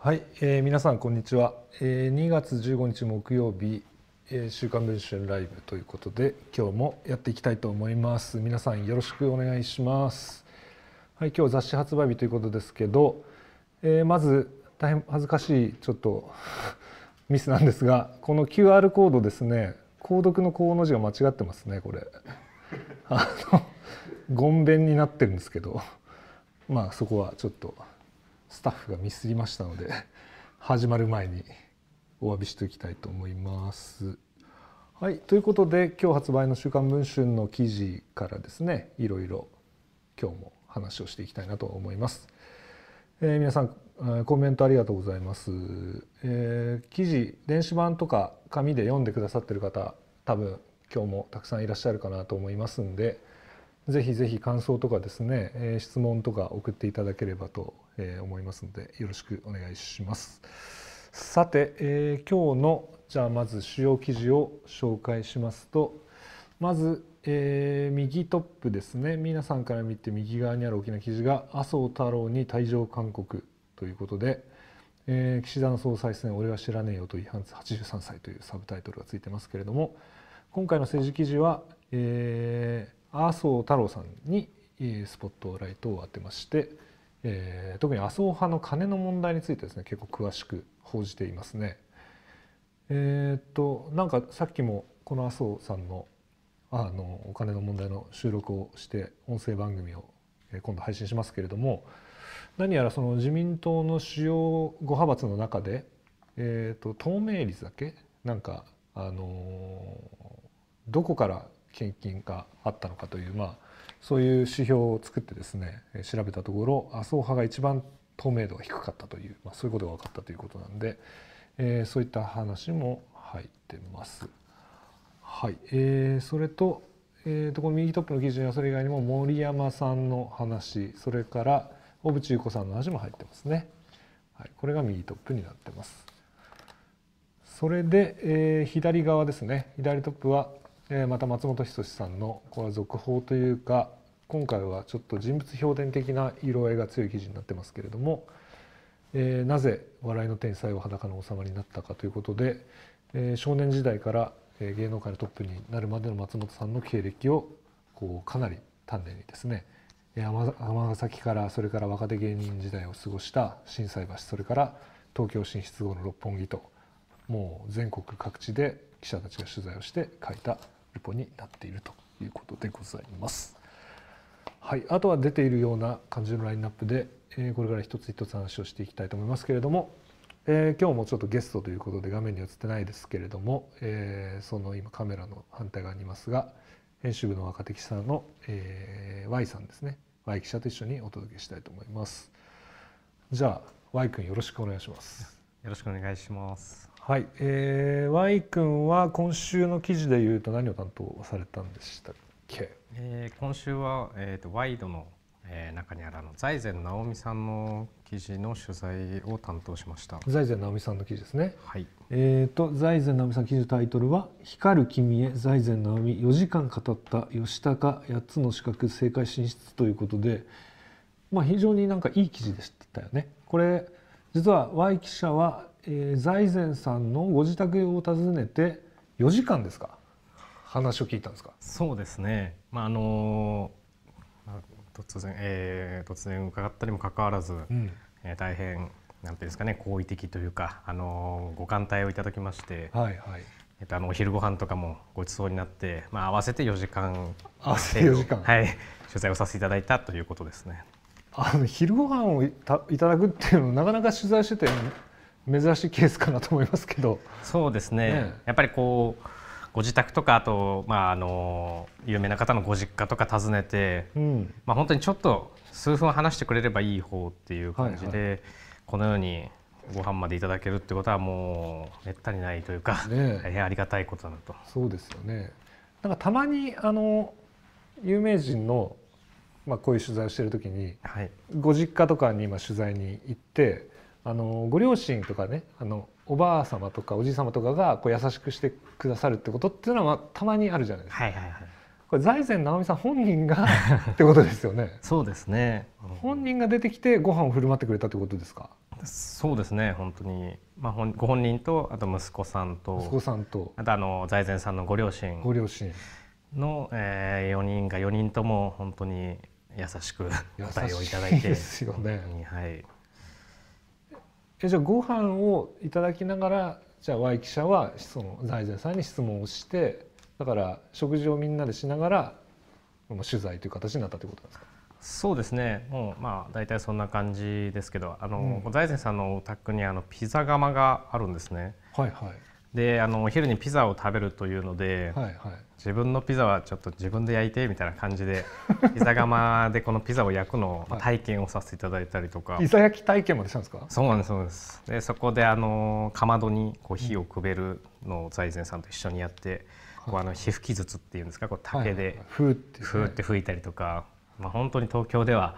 はい、えー、皆さんこんにちは、えー、2月15日木曜日、えー、週刊文春ライブということで今日もやっていきたいと思います。皆さんよろしくお願いします。はい今日雑誌発売日ということですけど、えー、まず大変恥ずかしいちょっと ミスなんですがこの QR コードですね購読の「購」の字が間違ってますねこれ。あのごんべんになってるんですけどまあそこはちょっとスタッフがミスりましたので 始まる前にお詫びしておきたいと思います。はい、ということで今日発売の「週刊文春」の記事からですねいろいろ今日も話をしていきたいなと思います。えー、皆さんコメントありがとうございます。えー、記事電子版とか紙で読んでくださってる方多分今日もたくさんいらっしゃるかなと思いますんでぜひぜひ感想とかですね、えー、質問とか送っていただければとえ思いますのでよろしくお願いします。さて、えー、今日のじゃあまず主要記事を紹介しますとまず、えー、右トップですね皆さんから見て右側にある大きな記事が麻生太郎に退場勧告ということで、えー、岸田の総裁選俺は知らねえよと違反83歳というサブタイトルがついてますけれども今回の政治記事は、えー、麻生太郎さんにスポットライトを当てまして、えー、特に麻生派の金の問題についてですね結構詳しく報じていますね。えー、っとなんかさっきもこの麻生さんのあのお金の問題の収録をして音声番組を今度配信しますけれども何やらその自民党の主要5派閥の中で、えー、と透明率だけ？なんかあのどこから献金があったのかという、まあ、そういう指標を作ってですね調べたところ麻生派が一番透明度が低かったという、まあ、そういうことが分かったということなんで、えー、そういった話も入ってます。はい、えー、それと,、えー、とこの右トップの記事にはそれ以外にも森山さんの話それから小渕優子さんの話も入ってますね。はい、これが右トップになってます。それで、えー、左側ですね左トップはえまた松本人志さんのこれは続報というか今回はちょっと人物評伝的な色合いが強い記事になってますけれども、えー、なぜ笑いの天才は裸の王様になったかということで、えー、少年時代から芸能界のトップになるまでの松本さんの経歴をこうかなり丹念にですね尼崎からそれから若手芸人時代を過ごした心斎橋それから東京進出後の六本木ともう全国各地で記者たちが取材をして書いたルポになっているということでございます。はい、あとは出ているような感じのラインナップで、えー、これから一つ一つ話をしていきたいと思いますけれども、えー、今日もちょっとゲストということで画面に映ってないですけれども、えー、その今カメラの反対側にいますが編集部の若手記者の、えー、Y さんですね Y 記者と一緒にお届けしたいと思います。じゃあ Y 君よろしくお願いします。よろしくお願いします。はい、えー、Y 君は今週の記事でいうと何を担当されたんでしたっけ、えー、今週は、えーと、ワイドの、えー、中にあるあの財前直美さんの記事の取材を担当しました。財前直美さんの記事ですね。はい。えっ、ー、と財前直美さん記事タイトルは「光る君へ財前直美4時間語った吉高8つの資格正解進出」ということでまあ非常になんかいい記事でしたよね。これ実は Y 記者はえー、財前さんのご自宅を訪ねて4時間ですか？話を聞いたんですか？そうですね、まああの突然、えー、突然伺ったにもかかわらず、うん、えー、大変なんていうんですかね好意的というか、あのご歓待をいただきまして、はいはい。えっと、あのお昼ご飯とかもごちそうになって、まあ、合わせて4時間合わせて4時間、はい、取材をさせていただいたということですね。あの昼ご飯をいたいただくっていうのなかなか取材してて珍しいケースかなと思いますけど。そうですね、ね、やっぱりこうご自宅とかあと、まあ、あの有名な方のご実家とか訪ねて、うん、まあ、本当にちょっと数分話してくれればいい方っていう感じで、はいはい、このようにご飯までいただけるってことはもうめったにないというか、ね、大変ありがたいことだなと。そうですよね。なんかたまにあの有名人の、まあ、こういう取材をしている時に、はい、ご実家とかに今取材に行ってあのご両親とかねあのおばあ様とかおじい様とかがこう優しくしてくださるってことっていうのはたまにあるじゃないですか。はいはいはい、これ財前直美さん本人が ってことですよね。そうですね、うん、本人が出てきてご飯を振る舞ってくれたってことですか？そうですね本当に。まあご本人とあと息子さんと息子さんと。あとあの財前さんのご両親。ご両親。の、えー、4人が4人とも本当に優しく答えをいただいて。ですよね。はいえじゃあご飯をいただきながらじゃあ Y 記者はその財前さんに質問をしてだから食事をみんなでしながら取材という形になったということですか？そうですね。もうまあ大体そんな感じですけどあの、うん、財前さんのお宅にあのピザ窯があるんですね。はいはい、であのお昼にピザを食べるというので、はいはい、自分のピザはちょっと自分で焼いてみたいな感じでピザ窯でこのピザを焼くのを体験をさせていただいたりとか、ピザ焼き体験までしたんですか？そうなんですそうです。でそこであのかまどにこう火をくべるのを財前さんと一緒にやって、こうあの皮膚傷っていうんですか？こう竹でふーって、ふーって吹いたりとか、まあ、本当に東京では、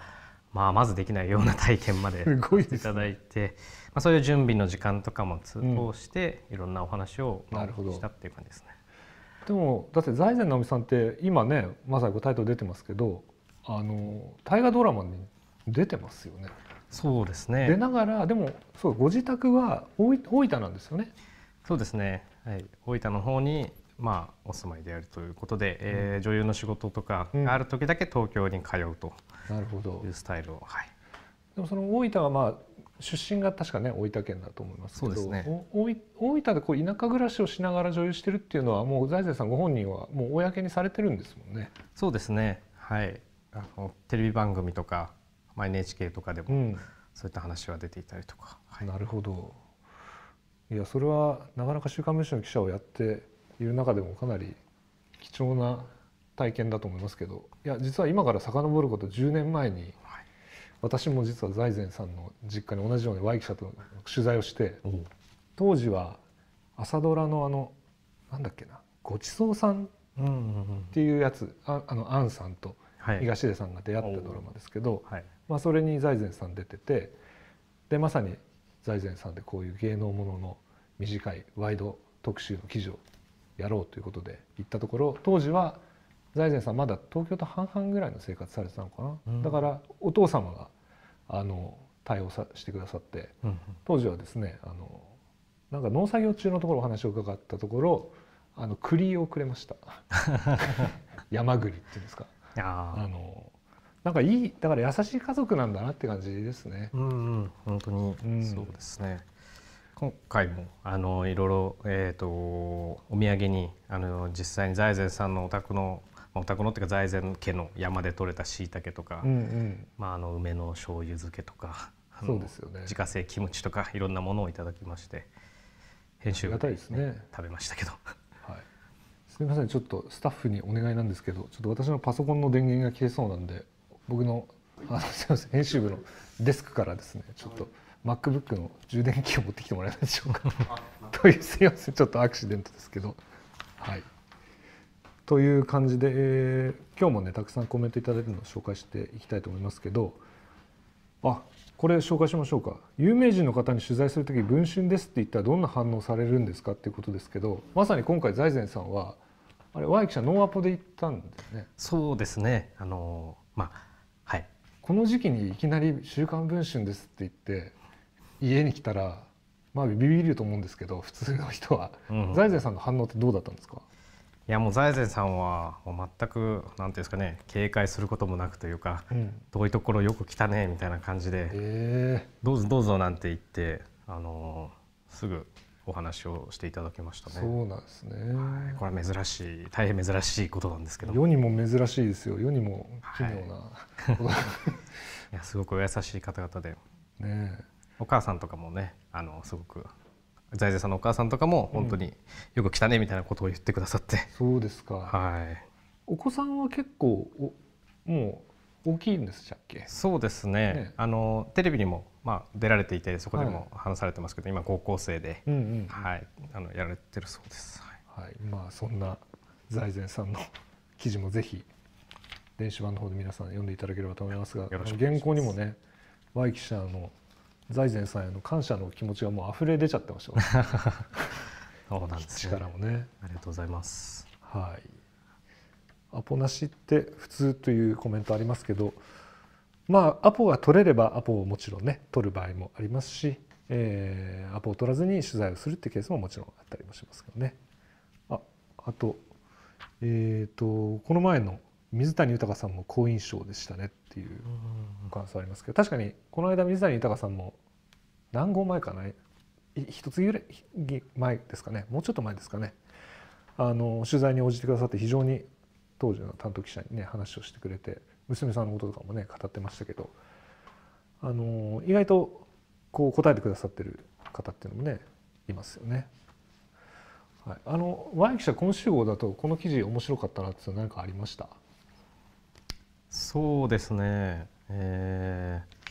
まあ、まずできないような体験まで いただいて、まあ、そういう準備の時間とかも通して、いろんなお話をしたっていう感じですね。でもだって財前直美さんって今ねまさにタイトル出てますけどあの大河ドラマに出てますよね。そうですね出ながらでもそうご自宅は大分なんですよね。そうですね、はい、大分の方にまあ、お住まいであるということで、うん、えー、女優の仕事とかがある時だけ東京に通うというスタイルを、はい、でもその大分はまあ出身が確かね大分県だと思いますけどそうです、ね、大分でこう田舎暮らしをしながら女優してるっていうのはもう財前さんご本人はもう公にされてるんですもんね。そうですね。はい。あ。のテレビ番組とか、まあ、NHK とかでも、うん、そういった話は出ていたりとか。はい、なるほど。いやそれはなかなか「週刊文春」の記者をやっている中でもかなり貴重な体験だと思いますけどいや実は今から遡ること10年前に、私も実は財前さんの実家に同じように Y 記者と取材をして当時は朝ドラのあのなんだっけな「ごちそうさん」っていうやつ、ああのアンさんと東出さんが出会ったドラマですけど、はい、まあ、それに財前さん出ててでまさに財前さんでこういう芸能ものの短いワイド特集の記事をやろうということで行ったところ当時は財前さんまだ東京と半々ぐらいの生活されてたのかな、うん、だからお父様があの対応さしてくださって、うん、当時はですねあのなんか農作業中のところお話を伺ったところあの栗をくれました。山栗っていうんですか？あのなんかいいだから優しい家族なんだなって感じですね。うん、うん、本当に、うん、そうですね。今回もあのいろいろ、えーと、お土産にあの実際に財前さんのお宅のお宅のっていうか財前家の山で採れたしいたけとか、うんうん、まあ、あの梅の醤油漬けとかそうですよね自家製キムチとかいろんなものをいただきまして編集で、ねですね、食べましたけど。はいすみませんちょっとスタッフにお願いなんですけどちょっと私のパソコンの電源が切れそうなんで僕のあすみません編集部のデスクからですねちょっと。MacBook の充電器を持ってきてもらえないでしょうか。というすいません。ちょっとアクシデントですけど。はい。という感じで、えー、今日もねたくさんコメントいただいてるのを紹介していきたいと思いますけど。あこれ紹介しましょうか。有名人の方に取材する時「文春です」って言ったらどんな反応されるんですかっていうことですけど。まさに今回財前さんはあれ Y 記者ノーアポで行ったんですね。そうですね。あのまあはい。この時期にいきなり「週刊文春です」って言って家に来たらまあビビると思うんですけど普通の人は、うん、財前さんの反応ってどうだったんですか？いやもう財前さんは全くなんていうんですかね警戒することもなくというか、うん、遠いところよく来たねみたいな感じで、えー、どうぞどうぞなんて言ってあのすぐお話をしていただきましたね。そうなんですね。はい、これは珍しい大変珍しいことなんですけど。世にも珍しいですよ。世にも奇妙な、はい、いやすごくお優しい方々で。ね。お母さんとかもねあのすごく財前さんのお母さんとかも本当によく来たねみたいなことを言ってくださって、うん、そうですか。はい。お子さんは結構おもう大きいんでしたっけ？そうですね、ね、あのテレビにも、まあ、出られていてそこでも話されてますけど、はい、今高校生で、うんうん、はい、あのやられてるそうです、はい、はい、まあそんな財前さんの 記事もぜひ電子版の方で皆さん読んでいただければと思いますが原稿にもね Y 記者の財前さんへの感謝の気持ちがもう溢れ出ちゃってました、ね、そうなんです、ね、力もね。ありがとうございます。はい。アポなしって普通というコメントありますけどまあアポが取れればアポをもちろんね取る場合もありますし、えー、アポを取らずに取材をするってケースももちろんあったりもしますけどね。ああとえっ、ー、とこの前の水谷豊さんも好印象でしたねっていう感想ありますけど確かにこの間水谷豊さんも何号前かな一つぐらい前ですかね。もうちょっと前ですかね。あの取材に応じてくださって非常に当時の担当記者にね話をしてくれて娘さんのこととかもね語ってましたけどあの意外とこう答えてくださってる方っていうのもねいますよね。はい、あの Y 記者今週号だとこの記事面白かったなって何かありました？そうですね、えー、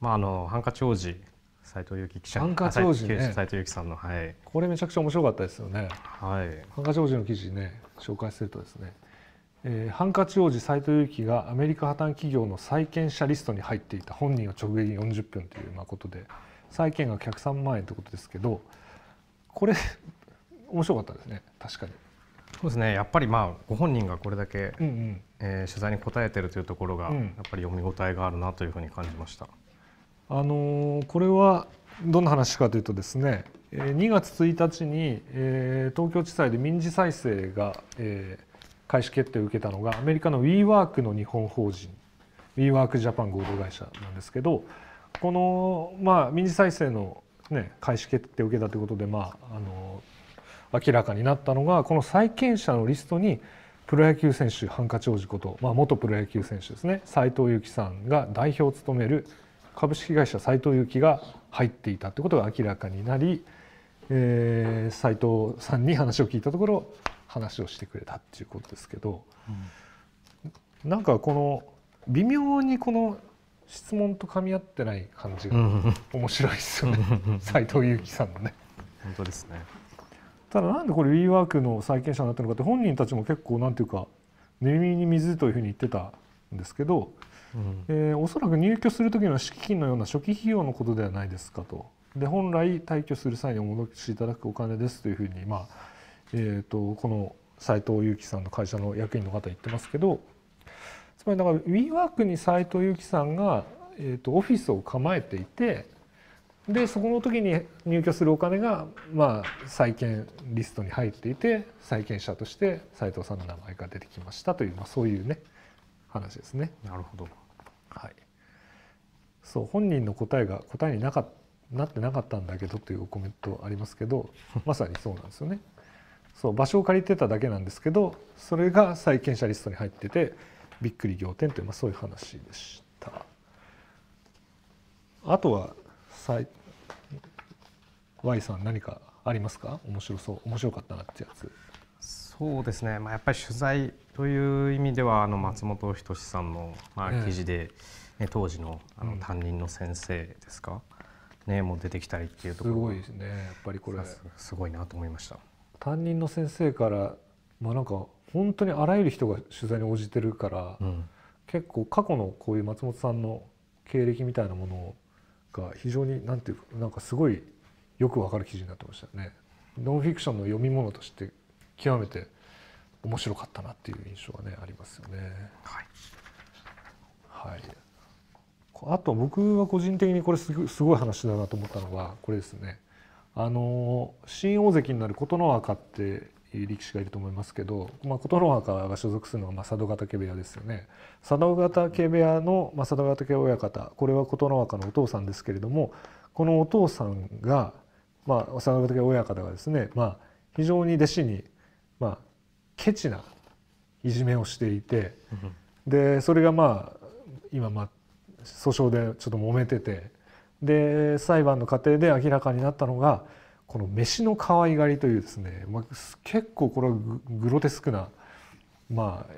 まああのハンカチ王子斉藤由貴記者。ハンカチ王子ね。斉藤由貴さんのはい。これめちゃくちゃ面白かったですよね。はい。ハンカチ王子の記事ね紹介するとですね、えー、ハンカチ王子斉藤由貴がアメリカ破綻企業の債権者リストに入っていた本人を直撃40分というまあことで。債権が103万円ということですけどこれ面白かったですね。確かにそうですね。やっぱりまあご本人がこれだけ、うんうん、えー、取材に答えてるというところが、やっぱり読み応えがあるなというふうに感じました。あのー、これはどんな話かというとですね2月1日に、えー、東京地裁で民事再生が、えー、開始決定を受けたのがアメリカの WeWork の日本法人 WeWork ジャパン合同会社なんですけどこの、まあ、民事再生の、ね、開始決定を受けたということで、まあ、あの明らかになったのがこの債権者のリストにプロ野球選手ハンカチ王子こと、まあ、元プロ野球選手ですね。斎藤佑樹さんが代表を務める株式会社斎藤佑樹が入っていたということが明らかになり、えー、斉藤さんに話を聞いたところ話をしてくれたっていうことですけど、うん、なんかこの微妙にこの質問と噛み合ってない感じが面白いですよね。斎藤佑樹さんのね。本当ですねただなんでこれ WeWork の債権者になったのかって本人たちも結構なんていうか寝耳に水というふうに言ってたんですけど、うん、えー、おそらく入居する時の敷金のような初期費用のことではないですかと。で本来退去する際にお戻しいただくお金ですというふうに、まあえーと、この斉藤佑樹さんの会社の役員の方言ってますけどつまりだから WeWork に斉藤佑樹さんが、えーとオフィスを構えていてでそこの時に入居するお金が、まあ、債権リストに入っていて債権者として斉藤さんの名前が出てきましたという、まあ、そういうね話ですね。なるほど、はい、そう本人の答えが答えになかなってなかったんだけどというコメントありますけど まさにそうなんですよね。そう場所を借りてただけなんですけどそれが債権者リストに入っててびっくり仰天という、まあ、そういう話でした。あとは Y さん何かありますか？面白そう。面白かったなってやつ。そうですね、まあ、やっぱり取材という意味ではあの松本人志さんのまあ記事で、ね、当時のあの担任の先生ですか、ね、もう出てきたりっていうところ。すごいですね。やっぱりこれ。すごいなと思いました。担任の先生からまあなんか本当にあらゆる人が取材に応じてるから、うん、結構過去のこういう松本さんの経歴みたいなものをが非常になんていうかなんかすごいよくわかる記事になってましたね。ノンフィクションの読み物として極めて面白かったなっていう印象がねありますよね。はい。はい。あと僕は個人的にこれすごい話だなと思ったのはこれですね。あの新大関になる琴ノ若っていう力士がいると思いますけど、まあ、琴ノ若が所属するのは佐渡ヶ嶽部屋ですよね。佐渡ヶ嶽部屋の、まあ、佐渡ヶ嶽親方これは琴ノ若のお父さんですけれどもこのお父さんが、まあ、佐渡ヶ嶽親方がですね、まあ、非常に弟子に、まあ、ケチないじめをしていて、でそれがまあ今まあ訴訟でちょっと揉めててで裁判の過程で明らかになったのがこの飯の可愛がりというですね、まあ、結構これはグロテスクな、まあ、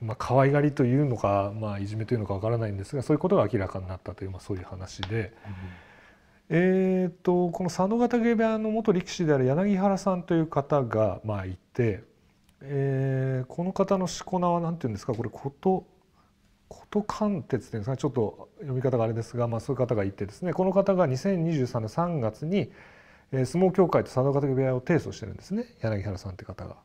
まあ可愛がりというのか、まあ、いじめというのかわからないんですがそういうことが明らかになったという、まあ、そういう話で、うん、えーと、この佐野ヶ嶽部屋の元力士である柳原さんという方が、まあ、いて、えー、この方のしこ名は何て言うんですか？これこと琴貫徹っていうんですか？ちょっと読み方があれですが、まあ、そういう方がいてですねこの方が2023年3月に相撲協会と佐渡ヶ嶽部屋を提訴してるんですね柳原さんって方が。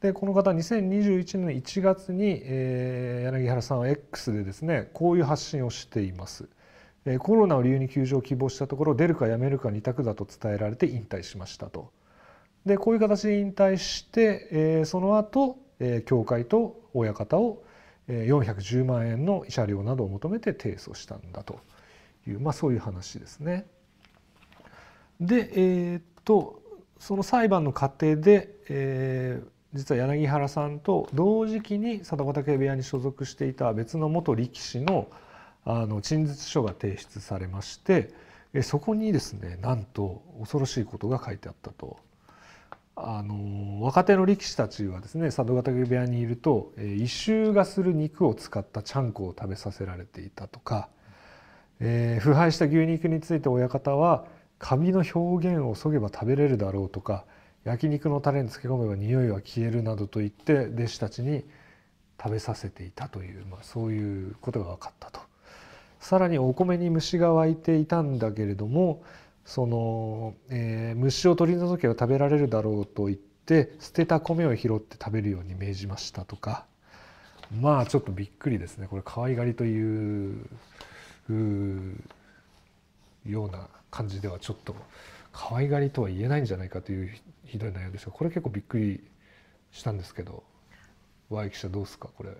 でこの方2021年1月に、えー、柳原さんは X でですねこういう発信をしています。えー、コロナを理由に休場を希望したところ出るか辞めるか2択だと伝えられて引退しましたと。でこういう形で引退して、えー、その後、えー、教会と親方を410万円の慰謝料などを求めて提訴したんだという、まあ、そういう話ですね。で、えー、っとその裁判の過程で、えー、実は柳原さんと同時期に佐渡畑部屋に所属していた別の元力士のあの陳述書が提出されましてそこにですねなんと恐ろしいことが書いてあったと。あの若手の力士たちはですね佐渡ヶ嶽部屋にいると異臭がする肉を使ったちゃんこを食べさせられていたとか、えー、腐敗した牛肉について親方はカビの表現をそげば食べれるだろうとか焼肉のタレに漬け込めば匂いは消えるなどと言って弟子たちに食べさせていたという、まあ、そういうことが分かったと。さらにお米に虫が湧いていたんだけれどもその、えー、虫を取り除けば食べられるだろうと言って捨てた米を拾って食べるように命じましたとかまあちょっとびっくりですねこれ可愛がりというような感じではちょっと可愛がりとは言えないんじゃないかというひどい内容ですがこれ結構びっくりしたんですけど Y 記者どうですか？これ。い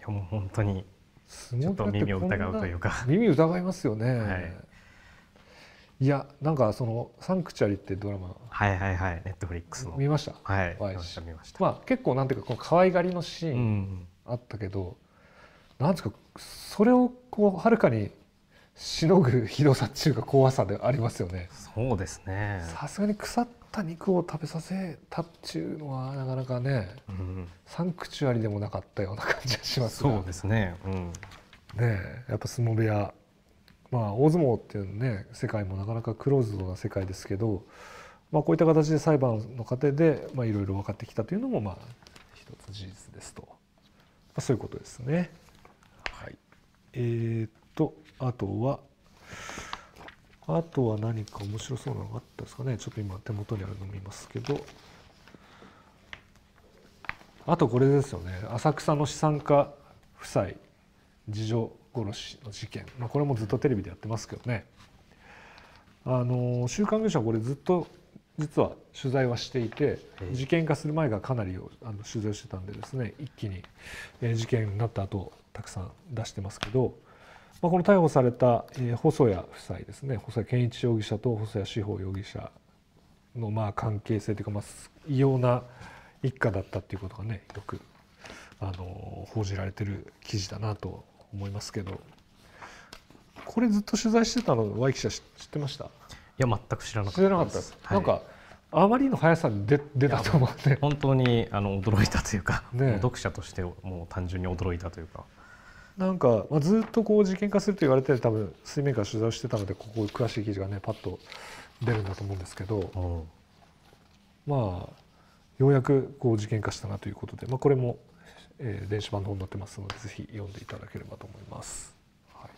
やもう本当にちょっと耳を疑うというか。耳疑いますよね、はい、いやなんかその「サンクチュアリ」ってドラマ。はいはいはい。ネットフリックスの。見ました？はい見ました見ました。まあ結構なんていうかこの可愛がりのシーンあったけど、うん、なんですかそれをこうはるかにしのぐひどさっていうか怖さでありますよね。そうですね。さすがに腐った肉を食べさせたっていうのはなかなかね、うん、サンクチュアリでもなかったような感じがしますそうですね、うん、ねやっぱ相撲部屋まあ大相撲っていうね世界もなかなかクローズドな世界ですけど、まあ、こういった形で裁判の過程でいろいろ分かってきたというのもまあ一つ事実ですと、まあ、そういうことですね。はい、えー、っとあとはあとは何か面白そうなのがあったですかね。ちょっと今手元にあるの見ますけど。あとこれですよね。浅草の資産家夫妻次女殺しの事件、まあ、これもずっとテレビでやってますけどね。あの週刊文春はこれずっと実は取材はしていて事件化する前がかなりあの取材をしてたんでですね一気に事件になった後たくさん出してますけどまあ、この逮捕された、えー、細谷夫妻ですね。細谷健一容疑者と細谷志保容疑者のまあ関係性というか、まあ、異様な一家だったっていうことがねよくあの報じられてる記事だなと思いますけど。これずっと取材してたの Y 記者知ってました？いや全く知らなかった知らなかったです、はい、なんかあまりの速さで出出たと思って。本当にあの驚いたというか、ね、読者としてもう単純に驚いたというかなんか、まあ、ずっとこう事件化すると言われて多分水面から取材をしてたのでここ詳しい記事がねパッと出るんだと思うんですけど、まあようやくこう事件化したなということで、まあ、これも、えー、電子版の本に載ってますのでぜひ読んでいただければと思います。は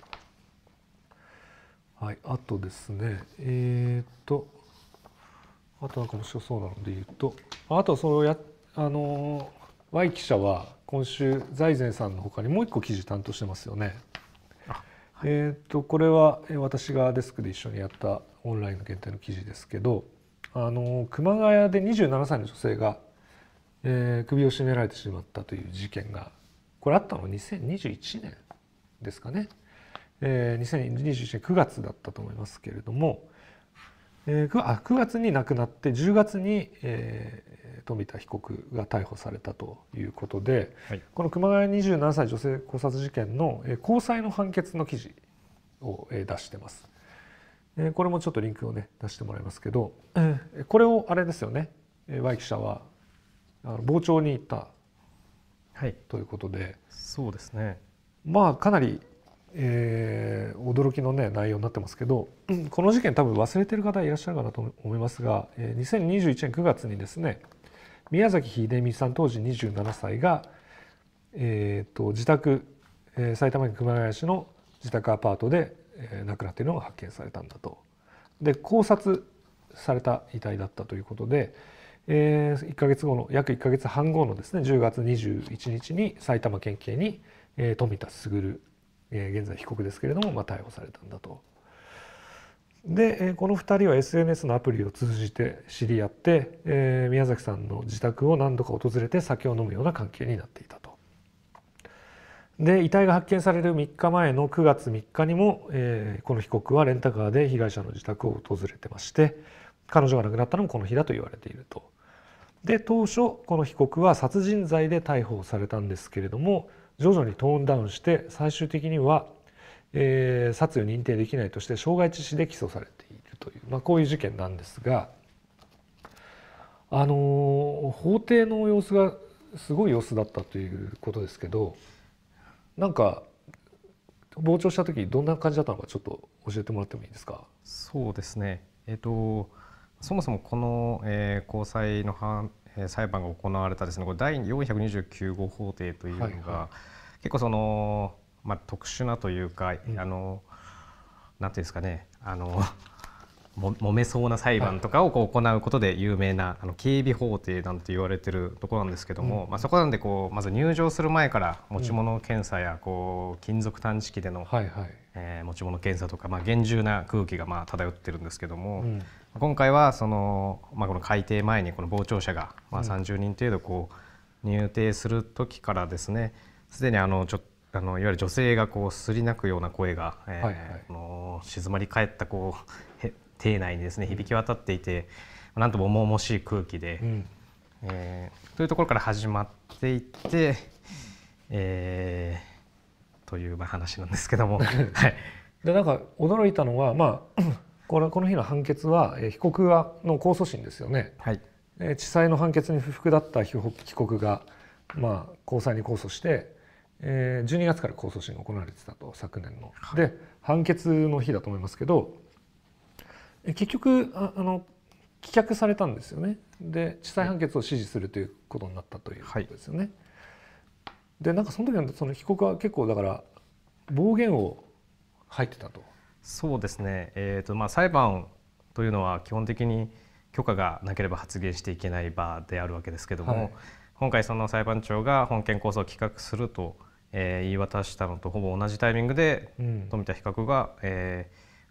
い、はい、あとですねえー、っとあとなんか面白そうなので言うとあとそのやあの Y 記者は今週財前さんのほかにもう一個記事担当してますよね。はい、えっ、とこれは私がデスクで一緒にやったオンラインの限定の記事ですけどあの熊谷で27歳の女性が、えー、首を絞められてしまったという事件がこれあったのは2021年ですかね、えー、2021年9月だったと思いますけれども、えー、9, あ9月に亡くなって10月に、え富田被告が逮捕されたということで、はい、この熊谷27歳女性絞殺事件の高裁の判決の記事を出してます。これもちょっとリンクをね出してもらいますけど、これをあれですよね。Y 記者は傍聴に行った、はい、ということで。そうですね。まあかなり、えー、驚きのね内容になってますけどこの事件多分忘れてる方いらっしゃるかなと思いますが2021年9月にですね宮崎秀美さん当時27歳が、えーと、自宅、えー、埼玉県熊谷市の自宅アパートで、えー、亡くなっているのが発見されたんだと。で考察された遺体だったということで、えー、1か月後の約1か月半後のですね10月21日に埼玉県警に、えー、富田卓、えー、現在被告ですけれども、まあ、逮捕されたんだと。で、えー、この2人は SNS のアプリを通じて知り合って、えー、宮崎さんの自宅を何度か訪れて酒を飲むような関係になっていたと。で遺体が発見される3日前の9月3日にも、えー、この被告はレンタカーで被害者の自宅を訪れてまして彼女が亡くなったのもこの日だと言われていると。で当初この被告は殺人罪で逮捕されたんですけれども徐々にトーンダウンして最終的には、えー、殺意を認定できないとして傷害致死で起訴されているという、まあ、こういう事件なんですが、あのー、法廷の様子がすごい様子だったということですけどなんか傍聴した時どんな感じだったのかちょっと教えてもらってもいいですか？そうですね。え、ー、とそもそもこの、えー、高裁の判、裁判が行われたですねこれ第429号法廷というのが、はいはい、結構その、まあ、特殊なというか、うん、あのなんていうんですかねあのも揉めそうな裁判とかをこう行うことで有名なあの警備法廷なんて言われてるところなんですけども、うん、まあ、そこなんでこうまず入場する前から持ち物検査やこう金属探知機での、はいはい、えー、持ち物検査とか、まあ、厳重な空気がまあ漂ってるんですけども、うん、今回はその、まあ、この改定前にこの傍聴者がまあ30人程度こう入廷する時からですねすでにあのちょあのいわゆる女性がこうすり泣くような声が、えーはいはい、この静まり返ったこう邸内にですね響き渡っていて、うん、なんとも重々しい空気で、うん、えー、というところから始まっていって、えー、というまあ話なんですけども。はい、でなんか驚いたのは、まあ、このこの日の判決は、えー、被告はの控訴審ですよね。はいえー、地裁の判決に不服だった被告が、まあ、高裁に控訴して、えー、12月から控訴審が行われてたと昨年の。で判決の日だと思いますけど結局ああの棄却されたんですよねで地裁判決を支持するということになったということですよね。はい、でなんかその時はその被告は結構だから暴言を入ってたと。そうですね、えーとまあ、裁判というのは基本的に許可がなければ発言していけない場であるわけですけども、はい、今回その裁判長が本件控訴を棄却すると、えー、言い渡したのとほぼ同じタイミングで、うん、富田被告が「え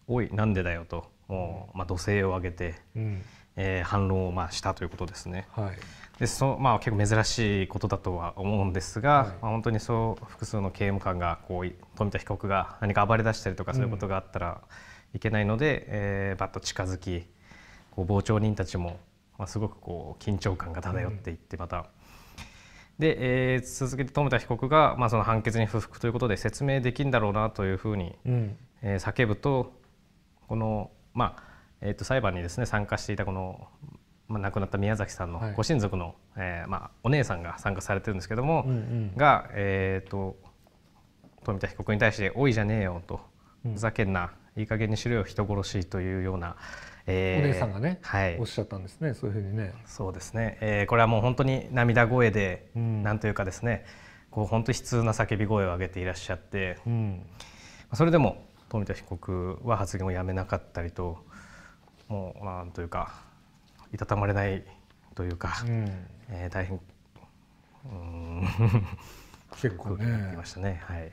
ー、おいなんでだよ」ともう、まあ、土星を上げて、うん、えー、反論をまあしたということですね。はい、でそまあ、結構珍しいことだとは思うんですが、はい、まあ、本当にそう複数の刑務官がこう富田被告が何か暴れ出したりとかそういうことがあったらいけないので、うん、えー、バッと近づきこう傍聴人たちも、まあ、すごくこう緊張感が漂っていってまた。うんで、えー、続けて富田被告が、まあ、その判決に不服ということで説明できるんだろうなというふうに、うん、えー、叫ぶとこのまあえー、と裁判にですね参加していたこの、まあ、亡くなった宮崎さんのご親族の、はい、えー、まあ、お姉さんが参加されてるんですけども、うんうん、が、えーと、富田被告に対して「おいじゃねえよ」と「ふざけんな、いい加減にしろよ人殺し」というような、えー、お姉さんがね、はい、おっしゃったんですねそういうふうにね。そうですね、えー、これはもう本当に涙声で、うん、なんというかですねこう本当に悲痛な叫び声を上げていらっしゃって、うん、それでも富田被告は発言をやめなかったりともうなんというかいたたまれないというか、うん、えー、大変うん結構ねましたね、はい、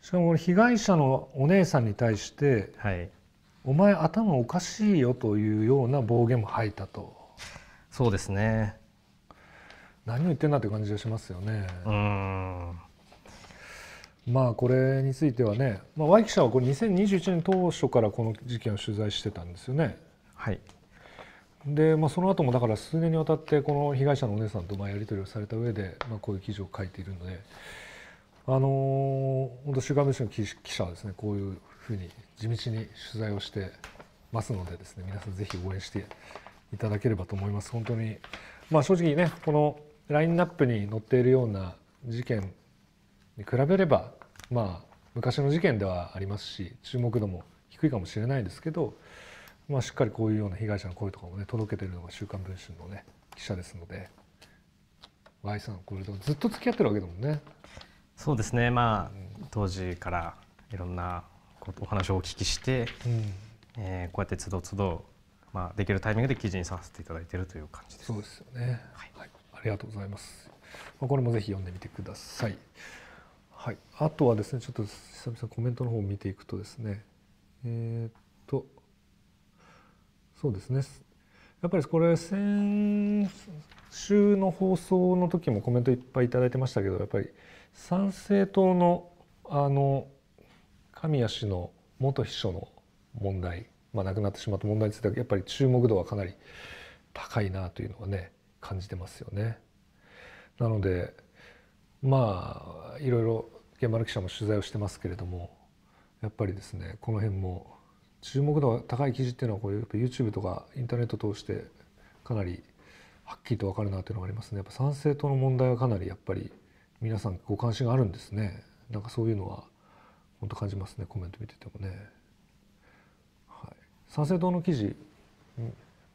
しかも被害者のお姉さんに対して「はい、お前頭おかしいよ」というような暴言も吐いたと。そうですね。何を言ってんだという感じがしますよね。うん。まあこれについてはね、まあ、Y 記者はこれ2021年当初からこの事件を取材してたんですよね。はい、で、まあ、その後もだから数年にわたってこの被害者のお姉さんとまあやり取りをされた上で、まあ、こういう記事を書いているので、あのー、本当週刊文春の記者はですねこういうふうに地道に取材をしてますのでですね皆さんぜひ応援していただければと思います。本当にまあ、正直ねこのラインナップに載っているような事件に比べればまあ昔の事件ではありますし注目度も低いかもしれないですけど、まあ、しっかりこういうような被害者の声とかもね届けてるのが「週刊文春」のね記者ですので Y さんこれとずっと付き合ってるわけだもんね。そうですねまあ、うん、当時からいろんなお話をお聞きして、うん、えー、こうやってつどつどまあ、できるタイミングで記事にさせていただいているという感じです。そうですよね、はい、はい、ありがとうございます。まあ、これもぜひ読んでみてください。はい、あとはですねちょっと久々コメントの方を見ていくとですねえー、っとそうですねやっぱりこれ先週の放送の時もコメントいっぱい頂いてましたけどやっぱり参政党のあの神谷氏の元秘書の問題、まあ、亡くなってしまった問題についてはやっぱり注目度はかなり高いなというのはね感じてますよね。なのでまあいろいろ現場の記者も取材をしてますけれどもやっぱりですねこの辺も注目度が高い記事っていうのはこれやっぱ YouTube とかインターネット通してかなりはっきりと分かるなというのがありますね。やっぱ参政党の問題はかなりやっぱり皆さんご関心があるんですね。なんかそういうのは本当感じますねコメント見ててもね。はい、参政党の記事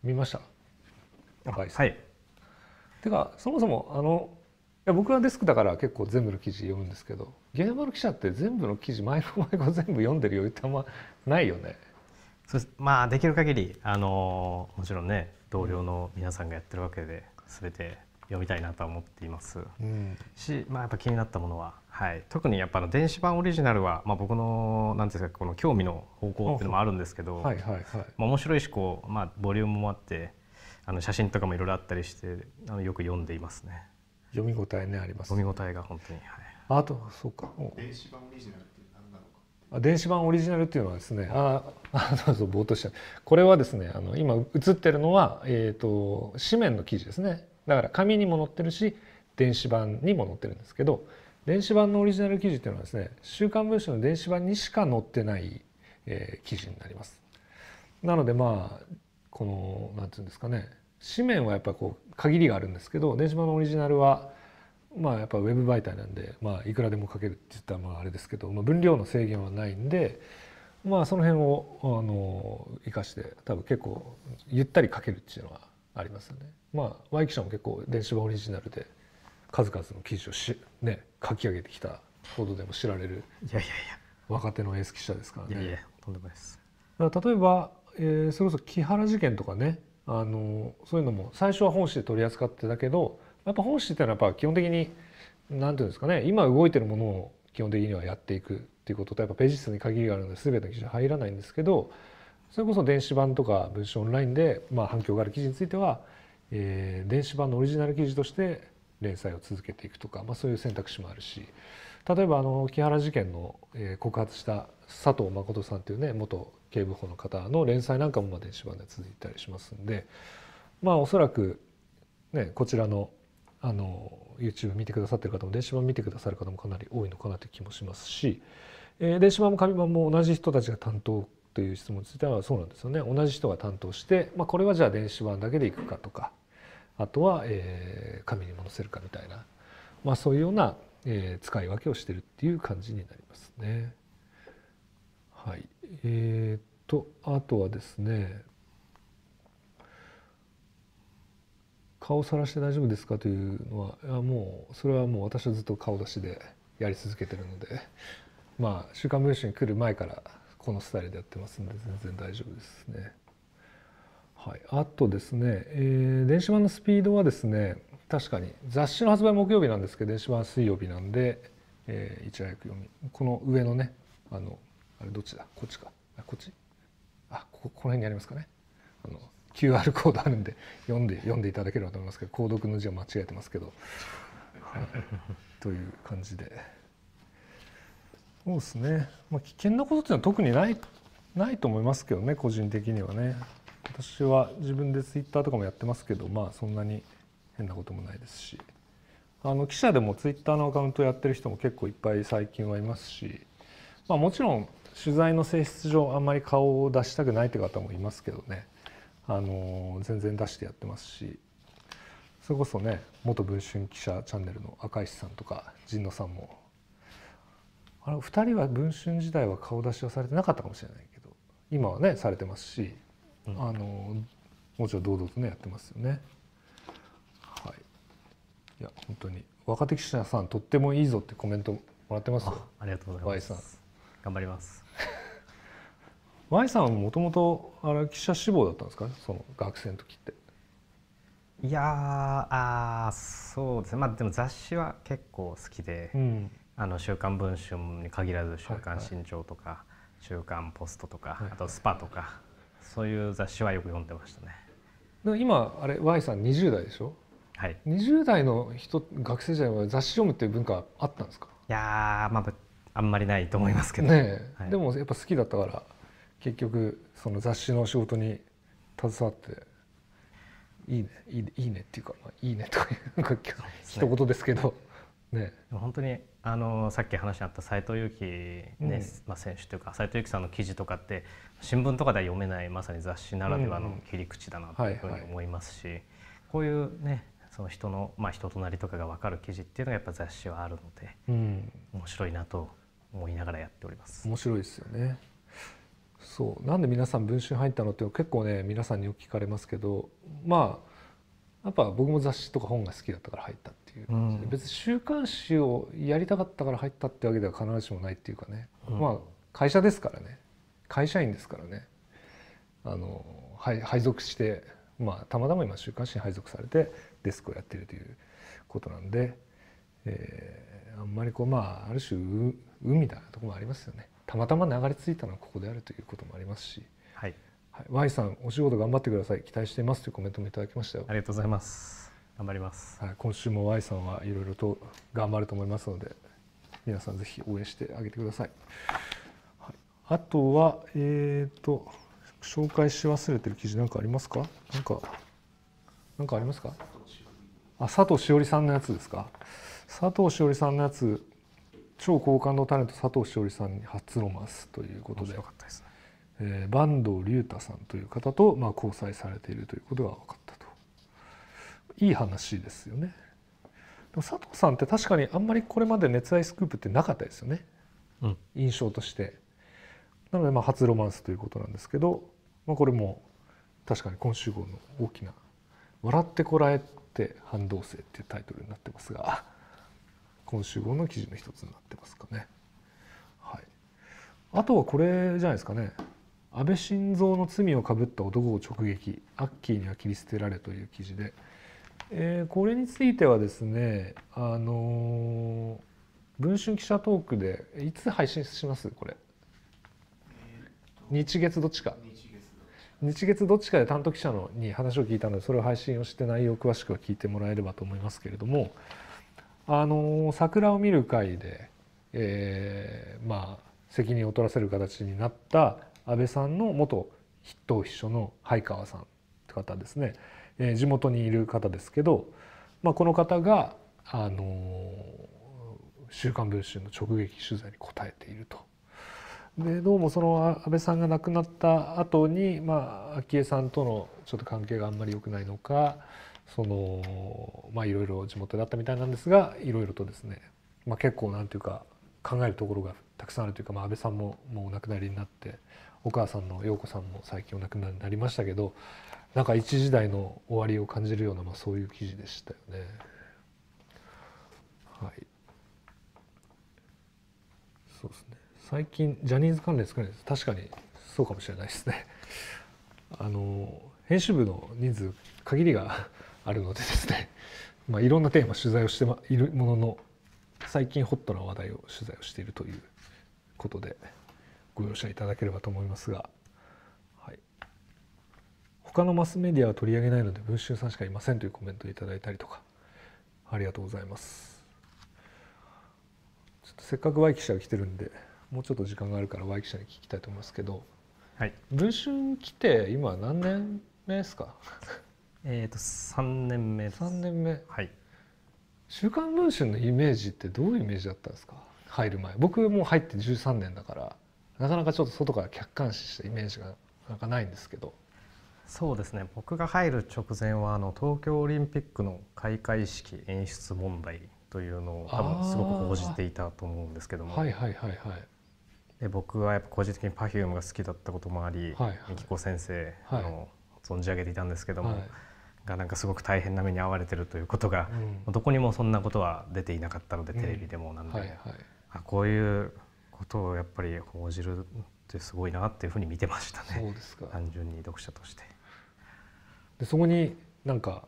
見ました？はい。てかそもそもあのいや僕はデスクだから結構全部の記事読むんですけど現場の記者って全部の記事毎度毎度全部読んでる余裕ってあんまないよね。そうまあできる限りあのもちろんね同僚の皆さんがやってるわけで全て読みたいなとは思っています、うん、し、まあ、やっぱ気になったものは、はい、特にやっぱの電子版オリジナルは、まあ、僕のなんていうかこの興味の方向っていうのもあるんですけど、はいはいはい、まあ、面白いしこう、まあ、ボリュームもあってあの写真とかもいろいろあったりしてあのよく読んでいますね。読み応えねあります、読み応えが本当に、はい、あとそうか。電子版オリジナル電子版オリジナルっていうのはですねあ あそうそうぼーっとしたこれはですねあの今映ってるのは、えーと、紙面の記事ですねだから紙にも載ってるし電子版にも載ってるんですけど電子版のオリジナル記事っていうのはですね「週刊文春」の電子版にしか載ってない、えー、記事になります。なのでまあこのなんていうんですかね紙面はやっぱこう限りがあるんですけど電子版のオリジナルはまあやっぱウェブ媒体なんで、まあ、いくらでも書けるって言ったらまああれですけど、まあ、分量の制限はないんでまあその辺をあの生かして多分結構ゆったり書けるっていうのはありますよね。まあ Y 記者も結構電子版オリジナルで数々の記事をし、ね、書き上げてきたほどでも知られるいやいやいや若手のエース記者ですからね。いやいやとんでもないです。例えば、えー、それこそ木原事件とかねあのそういうのも最初は本誌で取り扱ってたけどやっぱ本誌っていうのはやっぱ基本的に何ていうんですかね今動いてるものを基本的にはやっていくっていうこととやっぱページ数に限りがあるので全ての記事は入らないんですけどそれこそ電子版とか文章オンラインで、まあ、反響がある記事については、えー、電子版のオリジナル記事として連載を続けていくとか、まあ、そういう選択肢もあるし例えばあの木原事件の、えー、告発した佐藤誠さんっていうね元警部補の方の連載なんかもまあ電子版で続いたりしますんでまあおそらくねこちらのあの YouTube 見てくださってる方も電子版見てくださる方もかなり多いのかなという気もしますし、えー、電子版も紙版も同じ人たちが担当という質問についてはそうなんですよね同じ人が担当して、まあ、これはじゃあ電子版だけでいくかとかあとは、えー、紙にも載せるかみたいな、まあ、そういうような、えー、使い分けをしてるっていう感じになりますね。はい、えー、とあとはですね顔さらして大丈夫ですかというのはいやもうそれはもう私はずっと顔出しでやり続けてるのでまあ「週刊文春」に来る前からこのスタイルでやってますんで全然大丈夫ですね。はい、あとですね、えー、電子版のスピードはですね確かに雑誌の発売木曜日なんですけど電子版水曜日なんで、えー、いち早く読みこの上のねあのあれどっちだ？こっちか。あこっち？あこここの辺にありますかね。あの QR コードあるんで読んで読んでいただければと思いますけど購読の字は間違えてますけど、という感じで。そうですね、まあ、危険なことっていうのは特にないないと思いますけどね個人的にはね。私は自分でツイッターとかもやってますけどまあそんなに変なこともないですし。あの記者でもツイッターのアカウントやってる人も結構いっぱい最近はいますし、まあ、もちろん取材の性質上あんまり顔を出したくないって方もいますけどね。あの全然出してやってますしそれこそね元文春記者チャンネルの赤石さんとか神野さんもあれ2人は文春時代は顔出しはされてなかったかもしれないけど今はねされてますし、うん、あのもちろん堂々とねやってますよね。はい、いや本当に若手記者さんとってもいいぞってコメントもらってますよ。ありがとうございます。頑張ります。Y さんはもともとあれ記者志望だったんですか？その学生の時って。いやあそうですね。まあでも雑誌は結構好きで、うん、あの週刊文春に限らず週刊新潮とか、はいはい、週刊ポストとか、はい。はい、あとスパとかそういう雑誌はよく読んでましたね。今あれ Y さん20代でしょ？はい、20代の人学生時代は雑誌読むっていう文化あったんですか？いやまああんまりないと思いますけど、ね、はい、でもやっぱ好きだったから結局その雑誌の仕事に携わっていいねいいねいいねっていうか、まあ、いいねとかいうか一言ですけどね。本当にあのさっき話にあった斎藤佑樹ね、うん、まあ、選手というか斎藤佑樹さんの記事とかって新聞とかでは読めないまさに雑誌ならではの切り口だなというふうに思いますし、こういうねその人の、まあ、人となりとかが分かる記事っていうのがやっぱ雑誌はあるので、うん、面白いなと思いながらやっております。面白いですよねそう。なんで皆さん文春入ったのって結構ね皆さんによく聞かれますけどまあやっぱ僕も雑誌とか本が好きだったから入ったっていう、うん、別に週刊誌をやりたかったから入ったってわけでは必ずしもないっていうかね、うん、まあ会社ですからね。会社員ですからね。あの配属して、まあ、たまたま今週刊誌に配属されてデスクをやっているということなんで、えー、あんまりこうまあある種運みたいなところもありますよねたまたま流れ着いたのはここであるということもありますし。はい。はい、Y さんお仕事頑張ってください。期待していますというコメントもいただきました。よありがとうございます。頑張ります、はい、今週も Y さんはいろいろと頑張ると思いますので皆さんぜひ応援してあげてください、はい、あとはえっ、ー、と紹介し忘れてる記事何かありますか？何か何かありますか？あ佐藤しおりさんのやつですか？佐藤しおりさんのやつ超高感度タレント佐藤しおりさんに初ロマンスということでよかったですね。えー、坂東龍太さんという方と、まあ、交際されているということが分かったと。いい話ですよね。でも佐藤さんって確かにあんまりこれまで熱愛スクープってなかったですよね、うん、印象として。なのでまあ初ロマンスということなんですけど、まあ、これも確かに今週号の大きな「笑ってこらえて反動性」っていうタイトルになってますが今週号の記事の一つになってますかね。はい、あとはこれじゃないですかね。安倍晋三の罪をかぶった男を直撃。アッキーには切り捨てられという記事で、えー、これについてはですねあのー、文春記者トークでいつ配信します？これ、日月どっちか。日月どっちかで担当記者のに話を聞いたのでそれを配信をして内容を詳しくは聞いてもらえればと思いますけれどもあの桜を見る会で、えー、まあ責任を取らせる形になった安倍さんの元筆頭秘書の灰川さんって方ですね、えー、地元にいる方ですけど、まあ、この方が、あの「週刊文春」の直撃取材に答えていると。でどうもその安倍さんが亡くなった後にまあ昭恵さんとのちょっと関係があんまり良くないのかそのまあいろいろ地元だったみたいなんですがいろいろとですね、まあ、結構なんていうか考えるところがたくさんあるというか、まあ、安倍さんももうお亡くなりになってお母さんの陽子さんも最近お亡くなりになりましたけどなんか一時代の終わりを感じるような、まあ、そういう記事でしたよね。はい、そうですね最近ジャニーズ関連少ないです確かにそうかもしれないですね。あの編集部の人数限りがあるのでですね、まあ、いろんなテーマ取材をしているものの最近ホットな話題を取材をしているということで。ご容赦いただければと思いますが、はい、他のマスメディアは取り上げないので文春さんしかいませんというコメントをいただいたりとか。ありがとうございます。ちょっとせっかく Y 記者が来てるんでもうちょっと時間があるから Y 記者に聞きたいと思いますけど、はい、文春来て今何年目ですか？えっと3年目3年目。はい。週刊文春のイメージってどういうイメージだったんですか？入る前。僕もう入って13年だからなかなかちょっと外から客観視したイメージがなんかないんですけど。そうですね。僕が入る直前はあの東京オリンピックの開会式演出問題というのを多分すごく報じていたと思うんですけども。はいはいはいはい。で僕はやっぱ個人的に Perfume が好きだったこともあり、はいはい、みきこ先生、はい、の存じ上げていたんですけども、はい、がなんかすごく大変な目に遭われてるということが、うん、どこにもそんなことは出ていなかったので、テレビでもなんで、はいはい、あこういうことをやっぱり報じるってすごいなっていうふうに見てましたね。そうですか。単純に読者として。でそこになんか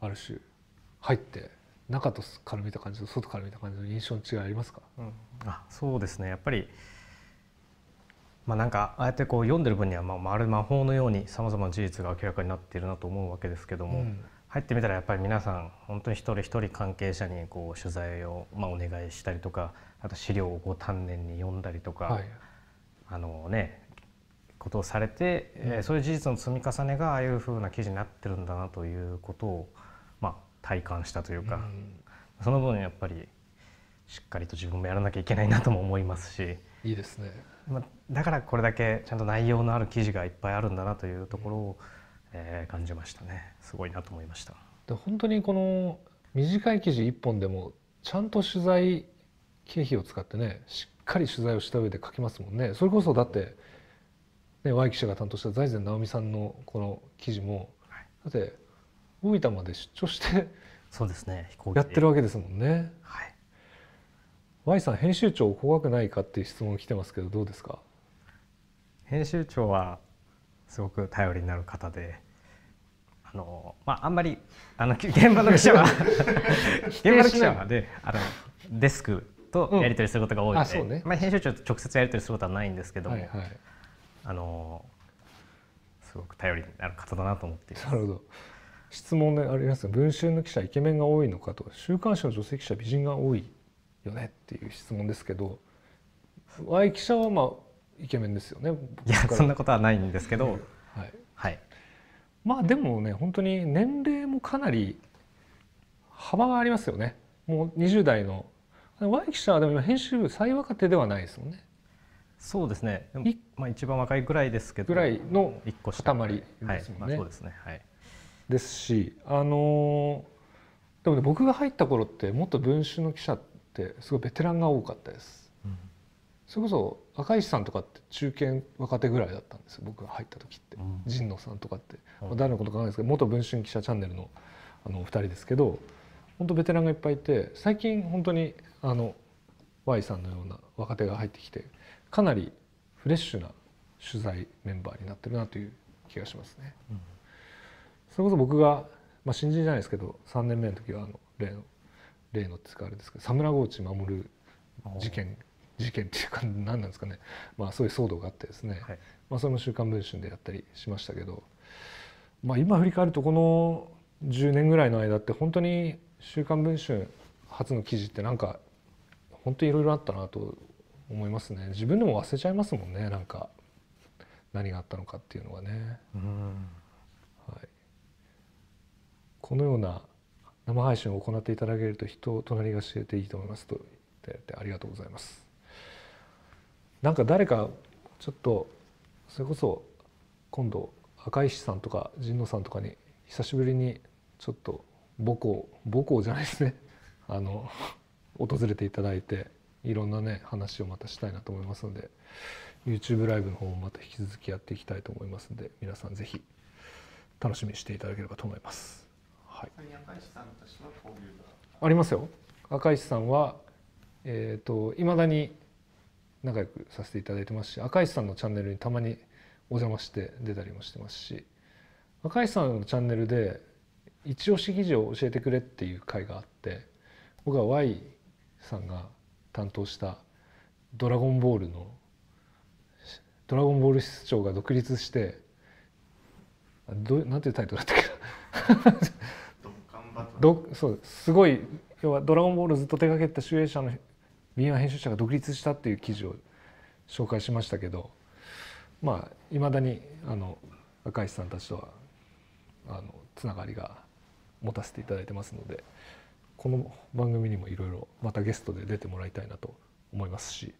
ある種入って中とから見た感じと外から見た感じの印象の違いありますか、うん、あそうですね。やっぱりまあなんかああやってこう読んでる分にはまあまる魔法のようにさまざまな事実が明らかになっているなと思うわけですけども、うん、入ってみたらやっぱり皆さん本当に一人一人関係者にこう取材をまあお願いしたりとかあと資料をこう丹念に読んだりとか、はい、あのねことをされて、うん、えー、そういう事実の積み重ねがああいうふうな記事になってるんだなということを、まあ、体感したというか、うん、その分やっぱりしっかりと自分もやらなきゃいけないなとも思いますしいいですね、まあ、だからこれだけちゃんと内容のある記事がいっぱいあるんだなというところを、えー、感じましたね。すごいなと思いました。で本当にこの短い記事1本でもちゃんと取材経費を使ってねしっかり取材をした上で書きますもんね。それこそだって、ね、Y 記者が担当した財前直美さんのこの記事も、はい、だって大分まで出張してそうですね。やってるわけですもんね。はい、Y さん編集長怖くないかっていう質問来てますけどどうですか？編集長はすごく頼りになる方であのまああんまりあの 現場の記者は 現場の記者はであのデスクとやり取りすることが多いので、うんね、まあ、編集長と直接やり取りすることはないんですけども、はいはい、あのすごく頼りになる方だなと思っています。なるほど。質問でありますが文春の記者イケメンが多いのかと。週刊誌の女性記者美人が多いよねっていう質問ですけど Y 記者はまあイケメンですよね。いやそんなことはないんですけど、はい、はい、まあでもね本当に年齢もかなり幅がありますよね。もう20代の。Y 記者はでも今編集部最若手ではないですもんね。そうですね。まあ一番若いぐらいですけどぐらいの塊ですもんね、はいまあ、そうですね。はい。ですしあのでもね僕が入った頃ってもっと文春の記者ってすごいベテランが多かったです、うん、それこそ赤石さんとかって中堅若手ぐらいだったんですよ僕が入った時って、うん、神野さんとかって、うん、誰のことかわかんないですけど元文春記者チャンネルのあのお二人ですけど本当ベテランがいっぱいいて最近本当にあの Y さんのような若手が入ってきてかなりフレッシュな取材メンバーになってるなという気がしますね。うん、それこそ僕が、まあ、新人じゃないですけど3年目の時はあの例の例のって使われですけど佐村河内守事件事件っていうか何なんですかね、まあ、そういう騒動があってですね、はい、まあ、それも「週刊文春」でやったりしましたけど、まあ、今振り返るとこの10年ぐらいの間って本当に週刊文春初の記事ってなんか本当にいろいろあったなと思いますね。自分でも忘れちゃいますもんね。なんか何があったのかっていうのがね、はい、このような生配信を行っていただけると人を隣が教えていいと思いますと言っててありがとうございますなんか誰かちょっとそれこそ今度赤石さんとか神野さんとかに久しぶりにちょっと母校母校じゃないですね あの訪れていただいていろんなね話をまたしたいなと思いますので YouTube ライブの方もまた引き続きやっていきたいと思いますので皆さんぜひ楽しみにしていただければと思います。はい、ありますよ。赤石さんはえっ、ー、とだに仲良くさせていただいてますし赤石さんのチャンネルにたまにお邪魔して出たりもしてますし赤石さんのチャンネルで一押し記事を教えてくれっていう回があって僕は Y さんが担当した「ドラゴンボール」の「ドラゴンボール室長が独立してどなんていうタイトルだったっけ？どそうすごい要は「ドラゴンボール」ずっと手がけた集英社の敏腕編集者が独立したっていう記事を紹介しましたけどまあいまだにあの赤石さんたちとはあのつながりが持たせていただいてますのでこの番組にもいろいろまたゲストで出てもらいたいなと思いますし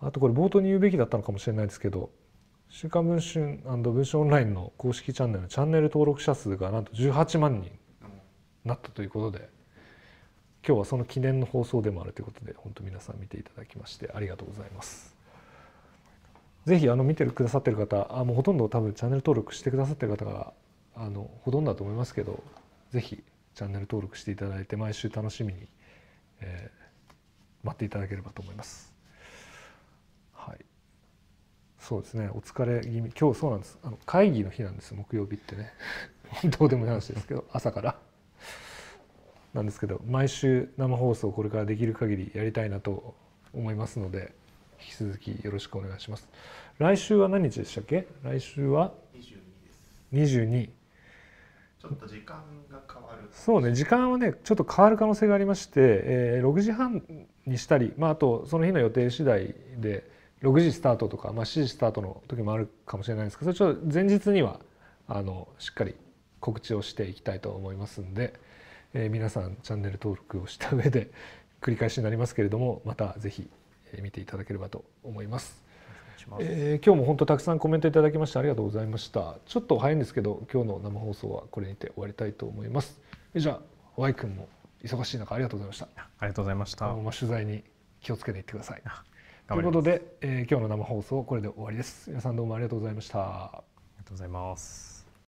あとこれ冒頭に言うべきだったのかもしれないですけど「週刊文春文春オンライン」の公式チャンネルのチャンネル登録者数がなんと18万人になったということで今日はその記念の放送でもあるということで本当皆さん見ていただきましてありがとうございます。ぜひあの見てくださってる方あもうほとんど多分チャンネル登録してくださってる方があのほとんどだと思いますけどぜひチャンネル登録していただいて毎週楽しみに、えー、待っていただければと思います。はい、そうですね。お疲れ気味。今日そうなんです。あの会議の日なんです。木曜日ってね。どうでもいい話ですけど朝から。なんですけど毎週生放送これからできる限りやりたいなと思いますので引き続きよろしくお願いします。来週は何日でしたっけ？来週は22です。22ちょっと時間が変わる。そうね時間はねちょっと変わる可能性がありまして、えー、6時半にしたり、まあ、あとその日の予定次第で6時スタートとか、まあ、7時スタートの時もあるかもしれないんですけどそれちょっと前日にはあのしっかり告知をしていきたいと思いますんで、えー、皆さんチャンネル登録をした上で 繰り返しになりますけれどもまた是非見ていただければと思います。えー、今日も本当たくさんコメントいただきましてありがとうございました。ちょっと早いんですけど今日の生放送はこれにて終わりたいと思います。じゃあ Y 君も忙しい中ありがとうございました。ありがとうございました。まあ、取材に気をつけていってください。ということで、えー、今日の生放送これで終わりです。皆さんどうもありがとうございました。ありがとうございます